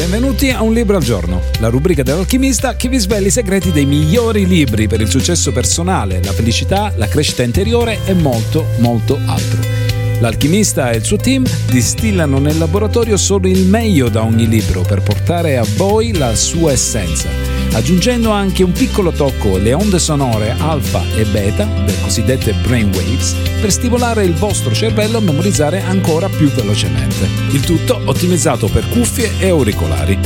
Benvenuti a Un Libro al Giorno, la rubrica dell'alchimista che vi svela i segreti dei migliori libri per il successo personale, la felicità, la crescita interiore e molto, molto altro. L'alchimista e il suo team distillano nel laboratorio solo il meglio da ogni libro per portare a voi la sua essenza aggiungendo anche un piccolo tocco le onde sonore alfa e beta, le cosiddette brainwaves, per stimolare il vostro cervello a memorizzare ancora più velocemente. Il tutto ottimizzato per cuffie e auricolari.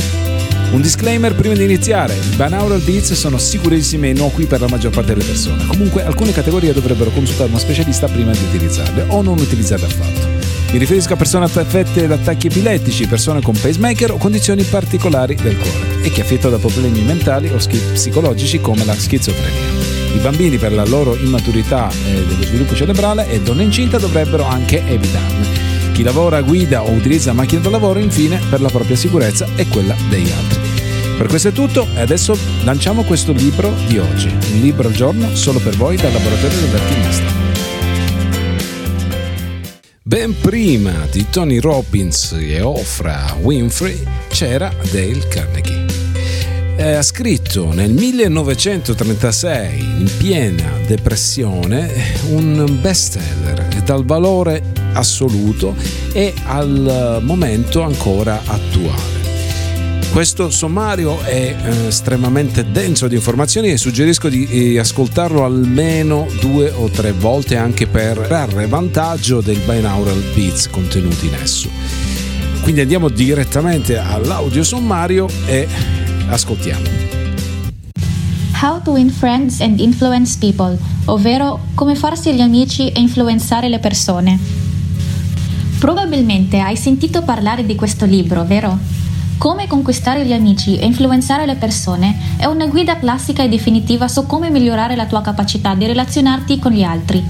Un disclaimer prima di iniziare, i binaural beats sono sicurissimi e innocui per la maggior parte delle persone. Comunque alcune categorie dovrebbero consultare uno specialista prima di utilizzarle o non utilizzarle affatto. Mi riferisco a persone affette da attacchi epilettici, persone con pacemaker o condizioni particolari del cuore e chi è affetto da problemi mentali o psicologici come la schizofrenia. I bambini per la loro immaturità eh, dello sviluppo cerebrale e donne incinta dovrebbero anche evitarne. Chi lavora, guida o utilizza macchine da lavoro infine per la propria sicurezza e quella degli altri. Per questo è tutto e adesso lanciamo questo libro di oggi, un libro al giorno solo per voi dal laboratorio dell'alchimista. Ben prima di Tony Robbins e Oprah Winfrey c'era Dale Carnegie. Ha scritto nel 1936, in piena depressione, un bestseller dal valore assoluto e al momento ancora attuale. Questo sommario è eh, estremamente denso di informazioni e suggerisco di eh, ascoltarlo almeno due o tre volte anche per trarre vantaggio del binaural beats contenuti in esso. Quindi andiamo direttamente all'audio sommario e ascoltiamo. How to win friends and influence people, ovvero come farsi gli amici e influenzare le persone. Probabilmente hai sentito parlare di questo libro, vero? Come conquistare gli amici e influenzare le persone è una guida classica e definitiva su come migliorare la tua capacità di relazionarti con gli altri.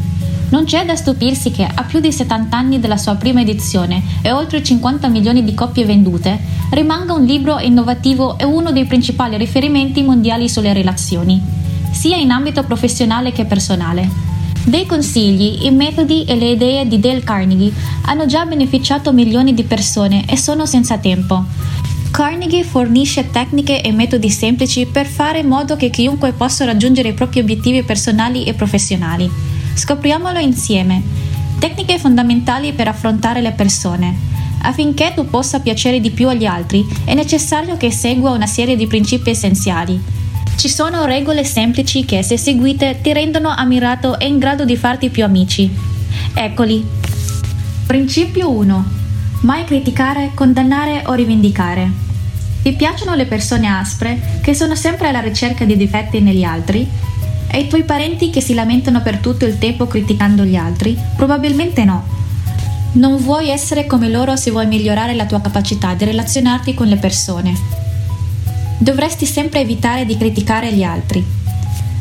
Non c'è da stupirsi che, a più di 70 anni dalla sua prima edizione e oltre 50 milioni di copie vendute, rimanga un libro innovativo e uno dei principali riferimenti mondiali sulle relazioni, sia in ambito professionale che personale. Dei consigli, i metodi e le idee di Dale Carnegie hanno già beneficiato milioni di persone e sono senza tempo. Carnegie fornisce tecniche e metodi semplici per fare in modo che chiunque possa raggiungere i propri obiettivi personali e professionali. Scopriamolo insieme. Tecniche fondamentali per affrontare le persone. Affinché tu possa piacere di più agli altri, è necessario che segua una serie di principi essenziali. Ci sono regole semplici che, se seguite, ti rendono ammirato e in grado di farti più amici. Eccoli. Principio 1. Mai criticare, condannare o rivendicare. Ti piacciono le persone aspre, che sono sempre alla ricerca di difetti negli altri? E i tuoi parenti che si lamentano per tutto il tempo criticando gli altri? Probabilmente no. Non vuoi essere come loro se vuoi migliorare la tua capacità di relazionarti con le persone. Dovresti sempre evitare di criticare gli altri.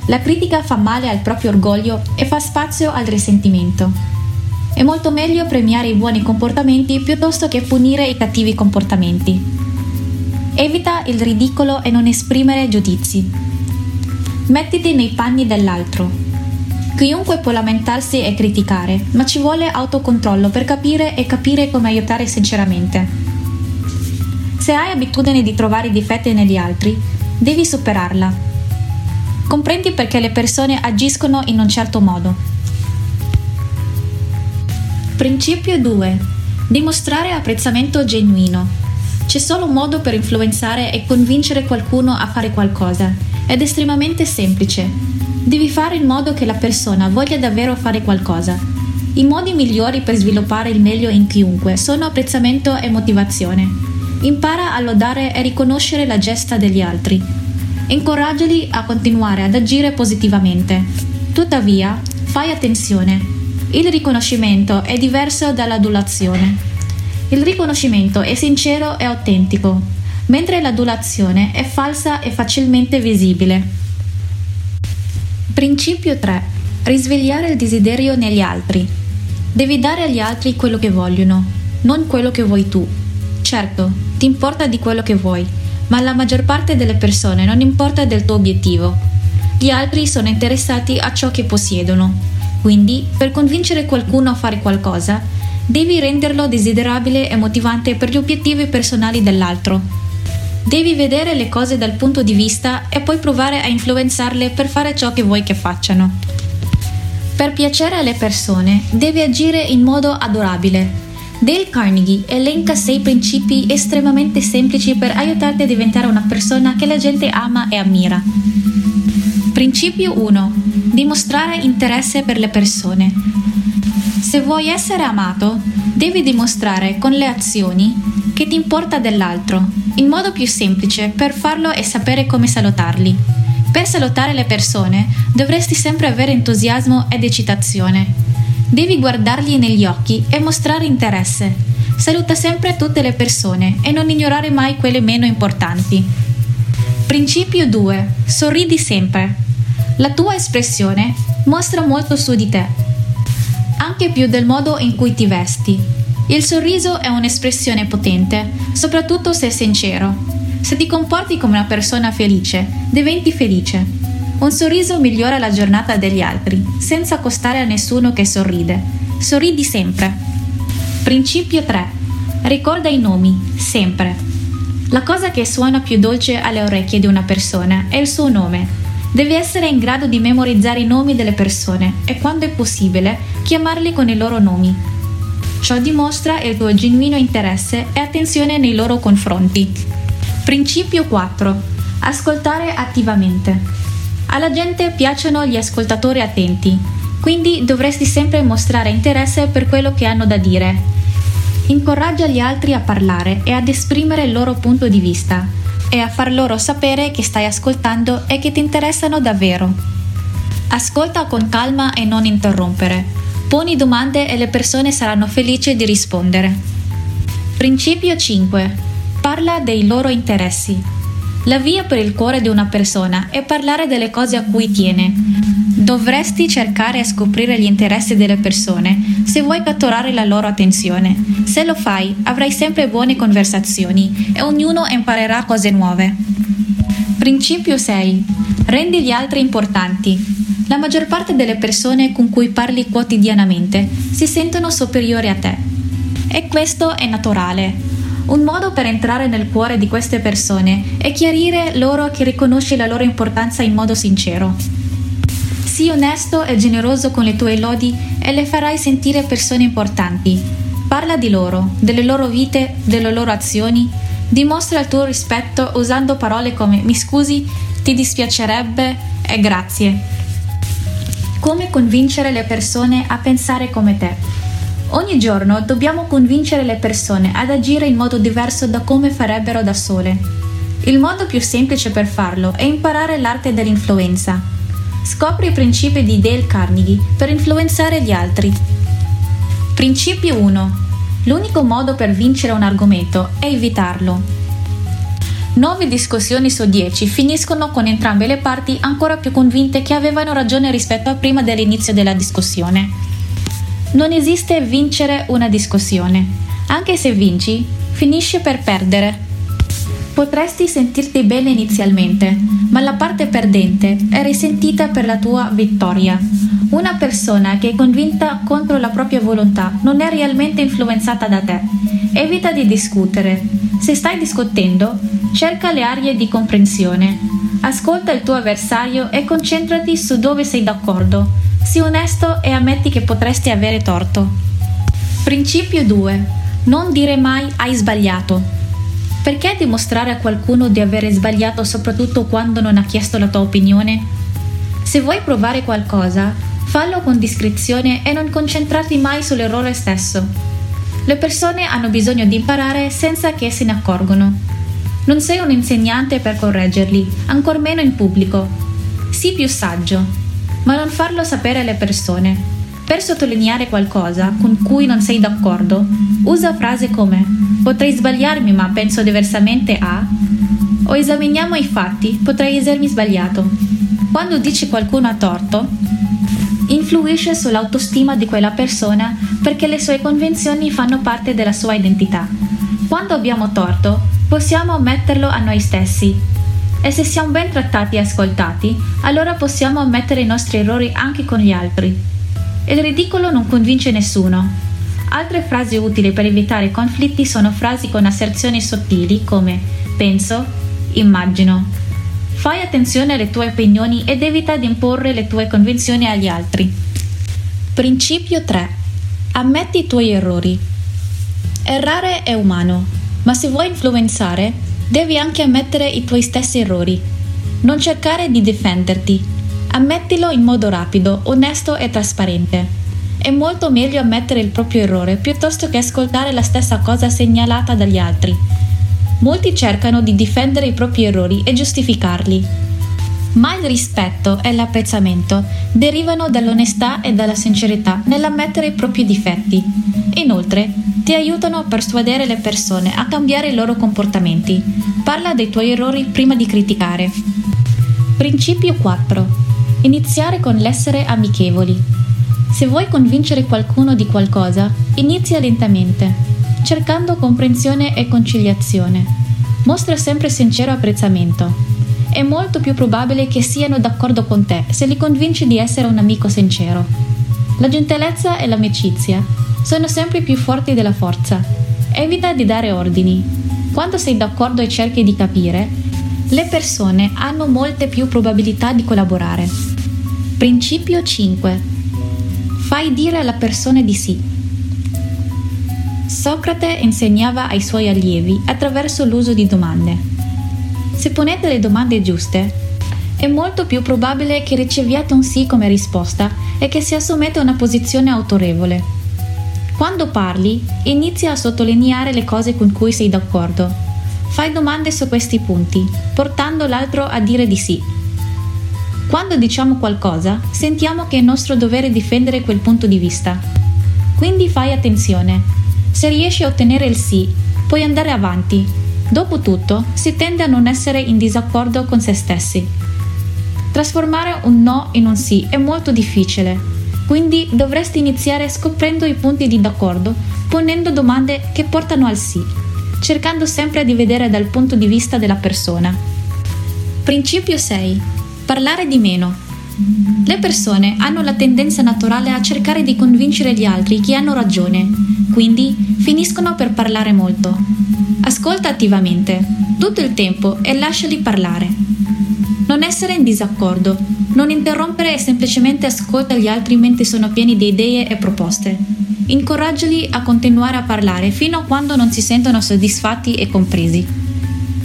La critica fa male al proprio orgoglio e fa spazio al risentimento. È molto meglio premiare i buoni comportamenti piuttosto che punire i cattivi comportamenti. Evita il ridicolo e non esprimere giudizi. Mettiti nei panni dell'altro. Chiunque può lamentarsi e criticare, ma ci vuole autocontrollo per capire e capire come aiutare sinceramente. Se hai abitudine di trovare difetti negli altri, devi superarla. Comprendi perché le persone agiscono in un certo modo. Principio 2. Dimostrare apprezzamento genuino. C'è solo un modo per influenzare e convincere qualcuno a fare qualcosa ed è estremamente semplice. Devi fare in modo che la persona voglia davvero fare qualcosa. I modi migliori per sviluppare il meglio in chiunque sono apprezzamento e motivazione. Impara a lodare e riconoscere la gesta degli altri. Incoraggiali a continuare ad agire positivamente. Tuttavia, fai attenzione. Il riconoscimento è diverso dall'adulazione. Il riconoscimento è sincero e autentico, mentre l'adulazione è falsa e facilmente visibile. Principio 3. Risvegliare il desiderio negli altri. Devi dare agli altri quello che vogliono, non quello che vuoi tu. Certo, ti importa di quello che vuoi, ma alla maggior parte delle persone non importa del tuo obiettivo. Gli altri sono interessati a ciò che possiedono. Quindi, per convincere qualcuno a fare qualcosa, devi renderlo desiderabile e motivante per gli obiettivi personali dell'altro. Devi vedere le cose dal punto di vista e poi provare a influenzarle per fare ciò che vuoi che facciano. Per piacere alle persone, devi agire in modo adorabile. Dale Carnegie elenca sei principi estremamente semplici per aiutarti a diventare una persona che la gente ama e ammira. Principio 1. Dimostrare interesse per le persone. Se vuoi essere amato, devi dimostrare con le azioni che ti importa dell'altro. Il modo più semplice per farlo è sapere come salutarli. Per salutare le persone dovresti sempre avere entusiasmo ed eccitazione. Devi guardargli negli occhi e mostrare interesse. Saluta sempre tutte le persone e non ignorare mai quelle meno importanti. Principio 2. Sorridi sempre. La tua espressione mostra molto su di te, anche più del modo in cui ti vesti. Il sorriso è un'espressione potente, soprattutto se è sincero. Se ti comporti come una persona felice, diventi felice. Un sorriso migliora la giornata degli altri, senza costare a nessuno che sorride. Sorridi sempre. Principio 3. Ricorda i nomi, sempre. La cosa che suona più dolce alle orecchie di una persona è il suo nome. Devi essere in grado di memorizzare i nomi delle persone e, quando è possibile, chiamarli con i loro nomi Ciò dimostra il tuo genuino interesse e attenzione nei loro confronti. Principio 4. Ascoltare attivamente. Alla gente piacciono gli ascoltatori attenti, quindi dovresti sempre mostrare interesse per quello che hanno da dire. Incoraggia gli altri a parlare e ad esprimere il loro punto di vista e a far loro sapere che stai ascoltando e che ti interessano davvero. Ascolta con calma e non interrompere Poni domande e le persone saranno felici di rispondere. Principio 5. Parla dei loro interessi. La via per il cuore di una persona è parlare delle cose a cui tiene. Dovresti cercare a scoprire gli interessi delle persone se vuoi catturare la loro attenzione. Se lo fai, avrai sempre buone conversazioni e ognuno imparerà cose nuove. Principio 6. Rendi gli altri importanti. La maggior parte delle persone con cui parli quotidianamente si sentono superiori a te. E questo è naturale. Un modo per entrare nel cuore di queste persone è chiarire loro che riconosci la loro importanza in modo sincero. Sii onesto e generoso con le tue lodi e le farai sentire persone importanti. Parla di loro, delle loro vite, delle loro azioni. Dimostra il tuo rispetto usando parole come mi scusi, ti dispiacerebbe e grazie come convincere le persone a pensare come te. Ogni giorno dobbiamo convincere le persone ad agire in modo diverso da come farebbero da sole. Il modo più semplice per farlo è imparare l'arte dell'influenza. Scopri i principi di Dale Carnegie per influenzare gli altri. Principio 1. L'unico modo per vincere un argomento è evitarlo. 9 discussioni su 10 finiscono con entrambe le parti ancora più convinte che avevano ragione rispetto a prima dell'inizio della discussione. Non esiste vincere una discussione. Anche se vinci, finisci per perdere. Potresti sentirti bene inizialmente, ma la parte perdente è risentita per la tua vittoria. Una persona che è convinta contro la propria volontà non è realmente influenzata da te. Evita di discutere. Se stai discutendo, cerca le aree di comprensione. Ascolta il tuo avversario e concentrati su dove sei d'accordo. Sii onesto e ammetti che potresti avere torto. Principio 2. Non dire mai hai sbagliato. Perché dimostrare a qualcuno di avere sbagliato soprattutto quando non ha chiesto la tua opinione? Se vuoi provare qualcosa, Fallo con discrezione e non concentrarti mai sull'errore stesso. Le persone hanno bisogno di imparare senza che se ne accorgono. Non sei un insegnante per correggerli, ancor meno in pubblico. Sii più saggio, ma non farlo sapere alle persone. Per sottolineare qualcosa con cui non sei d'accordo, usa frasi come potrei sbagliarmi ma penso diversamente a o esaminiamo i fatti, potrei essermi sbagliato. Quando dici qualcuno ha torto, influisce sull'autostima di quella persona perché le sue convinzioni fanno parte della sua identità. Quando abbiamo torto, possiamo ammetterlo a noi stessi. E se siamo ben trattati e ascoltati, allora possiamo ammettere i nostri errori anche con gli altri. Il ridicolo non convince nessuno. Altre frasi utili per evitare conflitti sono frasi con asserzioni sottili come penso, immagino. Fai attenzione alle tue opinioni ed evita di imporre le tue convinzioni agli altri. Principio 3. Ammetti i tuoi errori. Errare è umano, ma se vuoi influenzare, devi anche ammettere i tuoi stessi errori. Non cercare di difenderti. Ammettilo in modo rapido, onesto e trasparente. È molto meglio ammettere il proprio errore piuttosto che ascoltare la stessa cosa segnalata dagli altri. Molti cercano di difendere i propri errori e giustificarli. Ma il rispetto e l'apprezzamento derivano dall'onestà e dalla sincerità nell'ammettere i propri difetti. Inoltre, ti aiutano a persuadere le persone a cambiare i loro comportamenti. Parla dei tuoi errori prima di criticare. Principio 4. Iniziare con l'essere amichevoli. Se vuoi convincere qualcuno di qualcosa, inizia lentamente, cercando comprensione e conciliazione. Mostra sempre sincero apprezzamento. È molto più probabile che siano d'accordo con te se li convinci di essere un amico sincero. La gentilezza e l'amicizia sono sempre più forti della forza. Evita di dare ordini. Quando sei d'accordo e cerchi di capire, le persone hanno molte più probabilità di collaborare. Principio 5 Fai dire alla persona di sì. Socrate insegnava ai suoi allievi attraverso l'uso di domande. Se ponete le domande giuste, è molto più probabile che riceviate un sì come risposta e che si assumete una posizione autorevole. Quando parli, inizia a sottolineare le cose con cui sei d'accordo. Fai domande su questi punti, portando l'altro a dire di sì. Quando diciamo qualcosa, sentiamo che è nostro dovere difendere quel punto di vista. Quindi fai attenzione. Se riesci a ottenere il sì, puoi andare avanti. Dopotutto, si tende a non essere in disaccordo con se stessi. Trasformare un no in un sì è molto difficile, quindi dovresti iniziare scoprendo i punti di d'accordo, ponendo domande che portano al sì, cercando sempre di vedere dal punto di vista della persona. Principio 6. Parlare di meno. Le persone hanno la tendenza naturale a cercare di convincere gli altri che hanno ragione, quindi finiscono per parlare molto. Ascolta attivamente, tutto il tempo e lasciali parlare. Non essere in disaccordo, non interrompere e semplicemente ascolta gli altri mentre sono pieni di idee e proposte. Incoraggiali a continuare a parlare fino a quando non si sentono soddisfatti e compresi.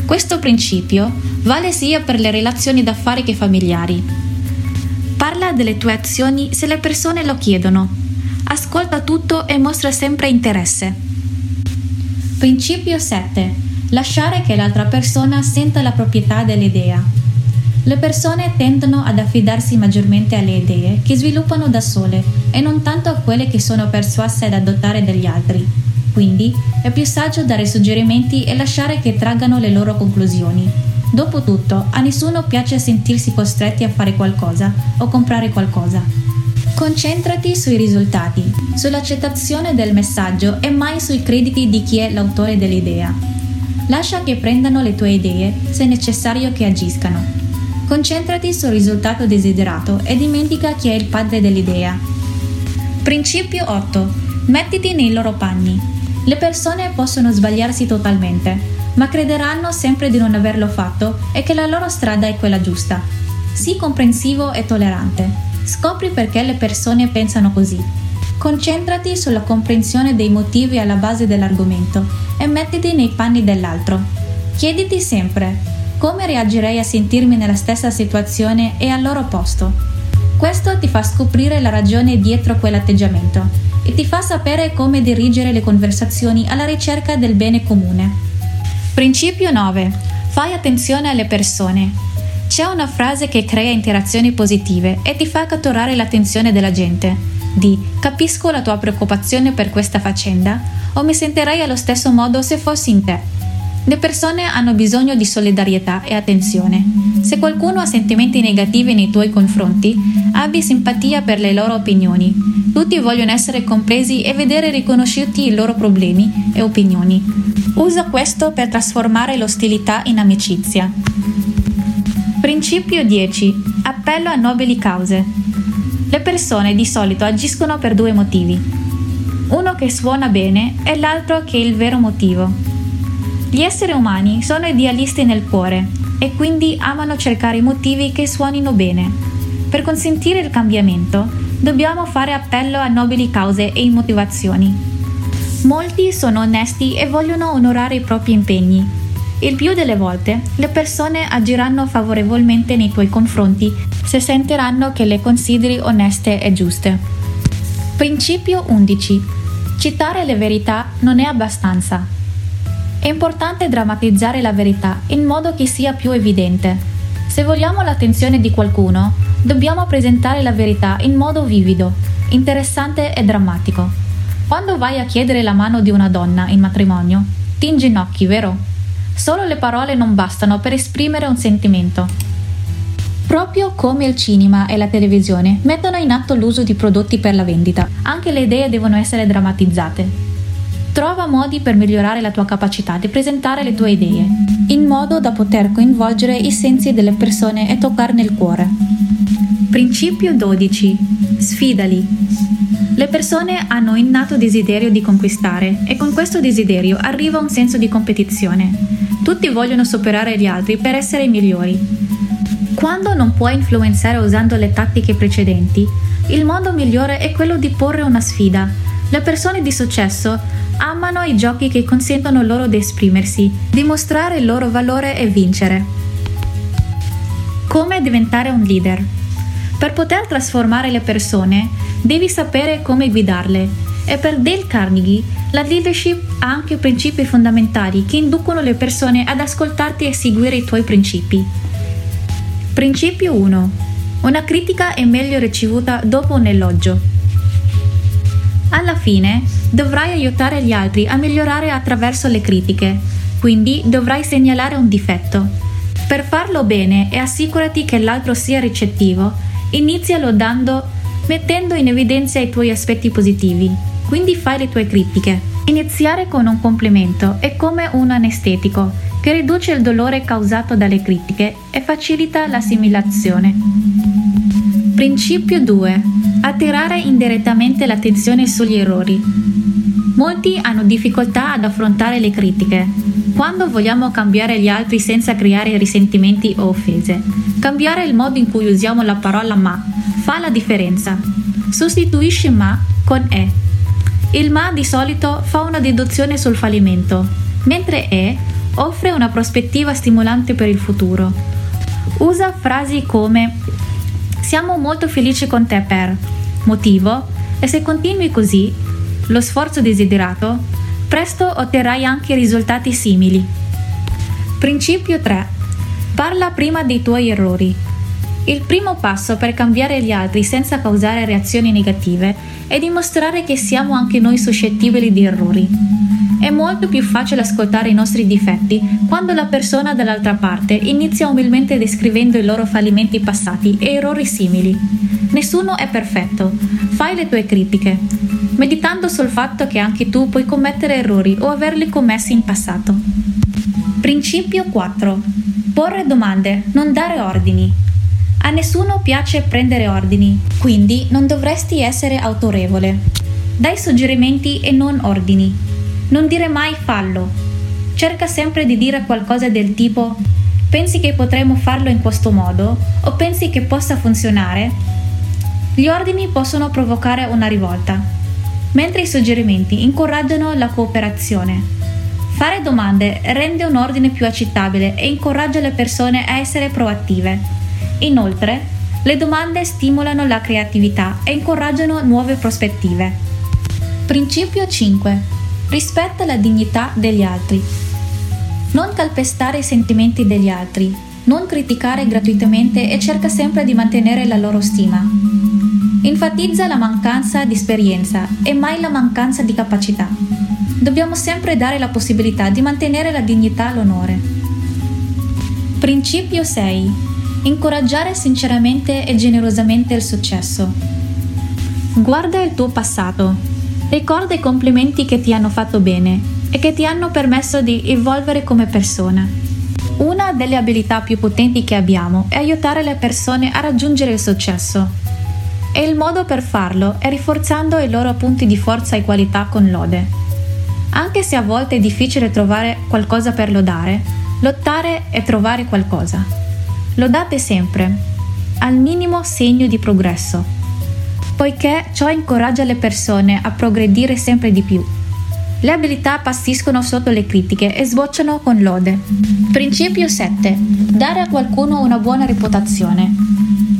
Questo principio vale sia per le relazioni d'affari che familiari. Parla delle tue azioni se le persone lo chiedono. Ascolta tutto e mostra sempre interesse. Principio 7. Lasciare che l'altra persona senta la proprietà dell'idea. Le persone tendono ad affidarsi maggiormente alle idee che sviluppano da sole e non tanto a quelle che sono persuase ad adottare dagli altri. Quindi è più saggio dare suggerimenti e lasciare che traggano le loro conclusioni. Dopotutto, a nessuno piace sentirsi costretti a fare qualcosa o comprare qualcosa. Concentrati sui risultati, sull'accettazione del messaggio e mai sui crediti di chi è l'autore dell'idea. Lascia che prendano le tue idee se è necessario che agiscano. Concentrati sul risultato desiderato e dimentica chi è il padre dell'idea. Principio 8. Mettiti nei loro panni. Le persone possono sbagliarsi totalmente, ma crederanno sempre di non averlo fatto e che la loro strada è quella giusta. Sii comprensivo e tollerante. Scopri perché le persone pensano così. Concentrati sulla comprensione dei motivi alla base dell'argomento e mettiti nei panni dell'altro. Chiediti sempre come reagirei a sentirmi nella stessa situazione e al loro posto. Questo ti fa scoprire la ragione dietro quell'atteggiamento e ti fa sapere come dirigere le conversazioni alla ricerca del bene comune. Principio 9. Fai attenzione alle persone. C'è una frase che crea interazioni positive e ti fa catturare l'attenzione della gente. Di capisco la tua preoccupazione per questa faccenda o mi sentirei allo stesso modo se fossi in te. Le persone hanno bisogno di solidarietà e attenzione. Se qualcuno ha sentimenti negativi nei tuoi confronti, abbi simpatia per le loro opinioni. Tutti vogliono essere compresi e vedere riconosciuti i loro problemi e opinioni. Usa questo per trasformare l'ostilità in amicizia. Principio 10. Appello a nobili cause. Le persone di solito agiscono per due motivi. Uno che suona bene e l'altro che è il vero motivo. Gli esseri umani sono idealisti nel cuore e quindi amano cercare motivi che suonino bene. Per consentire il cambiamento, dobbiamo fare appello a nobili cause e motivazioni. Molti sono onesti e vogliono onorare i propri impegni. Il più delle volte le persone agiranno favorevolmente nei tuoi confronti se sentiranno che le consideri oneste e giuste. Principio 11. Citare le verità non è abbastanza. È importante drammatizzare la verità in modo che sia più evidente. Se vogliamo l'attenzione di qualcuno, dobbiamo presentare la verità in modo vivido, interessante e drammatico. Quando vai a chiedere la mano di una donna in matrimonio, ti inginocchi, vero? Solo le parole non bastano per esprimere un sentimento. Proprio come il cinema e la televisione mettono in atto l'uso di prodotti per la vendita, anche le idee devono essere drammatizzate. Trova modi per migliorare la tua capacità di presentare le tue idee, in modo da poter coinvolgere i sensi delle persone e toccarne il cuore. Principio 12. Sfidali. Le persone hanno innato desiderio di conquistare e con questo desiderio arriva un senso di competizione. Tutti vogliono superare gli altri per essere i migliori. Quando non puoi influenzare usando le tattiche precedenti, il modo migliore è quello di porre una sfida. Le persone di successo amano i giochi che consentono loro di esprimersi, dimostrare il loro valore e vincere. Come diventare un leader? Per poter trasformare le persone, devi sapere come guidarle. E per Dale Carnegie, la leadership ha anche principi fondamentali che inducono le persone ad ascoltarti e seguire i tuoi principi. Principio 1. Una critica è meglio ricevuta dopo un elogio. Alla fine dovrai aiutare gli altri a migliorare attraverso le critiche, quindi dovrai segnalare un difetto. Per farlo bene e assicurati che l'altro sia ricettivo, inizia lodando mettendo in evidenza i tuoi aspetti positivi, quindi fai le tue critiche. Iniziare con un complimento è come un anestetico che riduce il dolore causato dalle critiche e facilita l'assimilazione. Principio 2 Attirare indirettamente l'attenzione sugli errori. Molti hanno difficoltà ad affrontare le critiche. Quando vogliamo cambiare gli altri senza creare risentimenti o offese, cambiare il modo in cui usiamo la parola ma fa la differenza. Sostituisci ma con e. Il ma di solito fa una deduzione sul fallimento, mentre e offre una prospettiva stimolante per il futuro. Usa frasi come siamo molto felici con te per motivo e se continui così, lo sforzo desiderato, presto otterrai anche risultati simili. Principio 3. Parla prima dei tuoi errori. Il primo passo per cambiare gli altri senza causare reazioni negative è dimostrare che siamo anche noi suscettibili di errori. È molto più facile ascoltare i nostri difetti quando la persona dall'altra parte inizia umilmente descrivendo i loro fallimenti passati e errori simili. Nessuno è perfetto. Fai le tue critiche, meditando sul fatto che anche tu puoi commettere errori o averli commessi in passato. Principio 4. Porre domande, non dare ordini. A nessuno piace prendere ordini, quindi non dovresti essere autorevole. Dai suggerimenti e non ordini. Non dire mai fallo. Cerca sempre di dire qualcosa del tipo pensi che potremmo farlo in questo modo o pensi che possa funzionare? Gli ordini possono provocare una rivolta, mentre i suggerimenti incoraggiano la cooperazione. Fare domande rende un ordine più accettabile e incoraggia le persone a essere proattive. Inoltre, le domande stimolano la creatività e incoraggiano nuove prospettive. Principio 5 rispetta la dignità degli altri. Non calpestare i sentimenti degli altri, non criticare gratuitamente e cerca sempre di mantenere la loro stima. Enfatizza la mancanza di esperienza e mai la mancanza di capacità. Dobbiamo sempre dare la possibilità di mantenere la dignità e l'onore. Principio 6. Incoraggiare sinceramente e generosamente il successo. Guarda il tuo passato, Ricorda i complimenti che ti hanno fatto bene e che ti hanno permesso di evolvere come persona. Una delle abilità più potenti che abbiamo è aiutare le persone a raggiungere il successo. E il modo per farlo è rinforzando i loro punti di forza e qualità con lode. Anche se a volte è difficile trovare qualcosa per lodare, lottare è trovare qualcosa. Lodate sempre, al minimo segno di progresso, poiché ciò incoraggia le persone a progredire sempre di più. Le abilità passiscono sotto le critiche e sbocciano con lode. Principio 7. Dare a qualcuno una buona reputazione.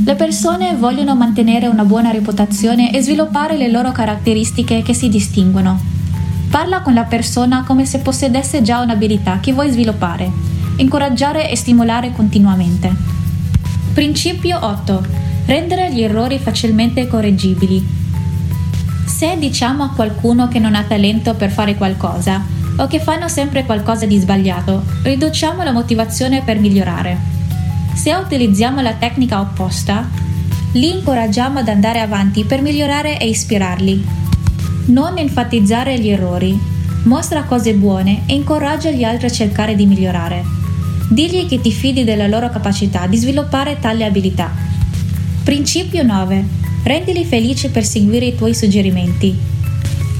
Le persone vogliono mantenere una buona reputazione e sviluppare le loro caratteristiche che si distinguono. Parla con la persona come se possedesse già un'abilità che vuoi sviluppare, incoraggiare e stimolare continuamente. Principio 8. Rendere gli errori facilmente correggibili. Se diciamo a qualcuno che non ha talento per fare qualcosa o che fanno sempre qualcosa di sbagliato, riduciamo la motivazione per migliorare. Se utilizziamo la tecnica opposta, li incoraggiamo ad andare avanti per migliorare e ispirarli. Non enfatizzare gli errori, mostra cose buone e incoraggia gli altri a cercare di migliorare. Digli che ti fidi della loro capacità di sviluppare tali abilità. Principio 9. Rendili felici per seguire i tuoi suggerimenti.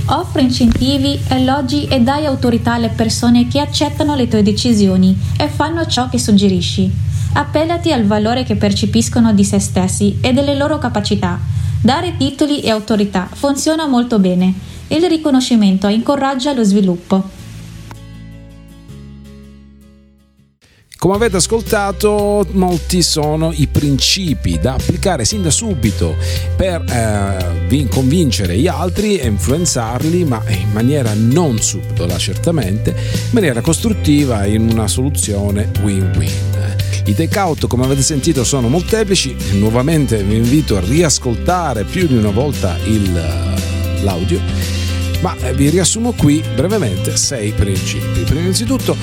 Offri incentivi, elogi e dai autorità alle persone che accettano le tue decisioni e fanno ciò che suggerisci. Appellati al valore che percepiscono di se stessi e delle loro capacità. Dare titoli e autorità funziona molto bene. Il riconoscimento incoraggia lo sviluppo. Come avete ascoltato, molti sono i principi da applicare sin da subito per eh, convincere gli altri e influenzarli, ma in maniera non subdola certamente, in maniera costruttiva in una soluzione win-win. I take-out, come avete sentito, sono molteplici. Nuovamente vi invito a riascoltare più di una volta il, l'audio ma eh, vi riassumo qui brevemente sei principi. Prima innanzitutto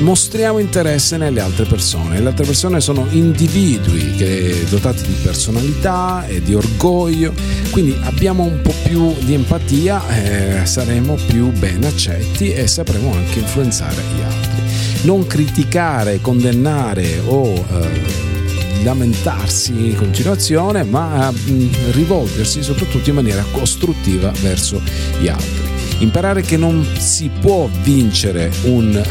mostriamo interesse nelle altre persone. Le altre persone sono individui che, dotati di personalità e di orgoglio, quindi abbiamo un po' più di empatia, eh, saremo più ben accetti e sapremo anche influenzare gli altri. Non criticare, condannare o eh, lamentarsi in continuazione, ma a mm, rivolgersi soprattutto in maniera costruttiva verso gli altri. Imparare che non si può vincere un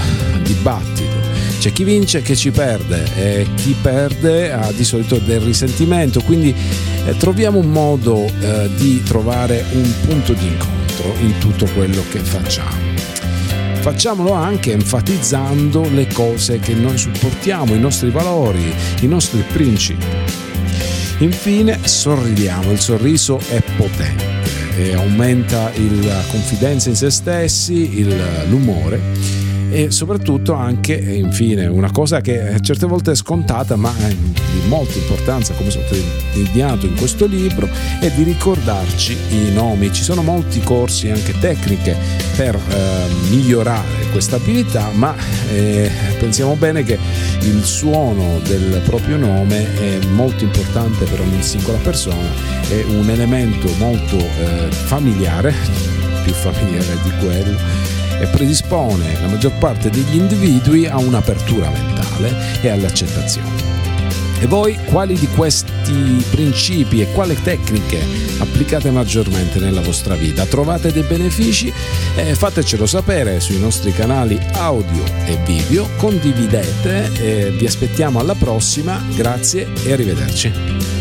dibattito. C'è chi vince e chi ci perde e chi perde ha di solito del risentimento, quindi eh, troviamo un modo eh, di trovare un punto di incontro in tutto quello che facciamo facciamolo anche enfatizzando le cose che noi supportiamo, i nostri valori, i nostri principi. Infine sorridiamo, il sorriso è potente e aumenta la confidenza in se stessi, il, l'umore e soprattutto anche, infine, una cosa che certe volte è scontata ma di molta importanza, come sottolineato in questo libro, è di ricordarci i nomi. Ci sono molti corsi, anche tecniche, per eh, migliorare questa abilità, ma eh, pensiamo bene che il suono del proprio nome è molto importante per ogni singola persona, è un elemento molto eh, familiare, più familiare di quello e predispone la maggior parte degli individui a un'apertura mentale e all'accettazione. E voi quali di questi principi e quali tecniche applicate maggiormente nella vostra vita? Trovate dei benefici? Eh, fatecelo sapere sui nostri canali audio e video, condividete, eh, vi aspettiamo alla prossima, grazie e arrivederci.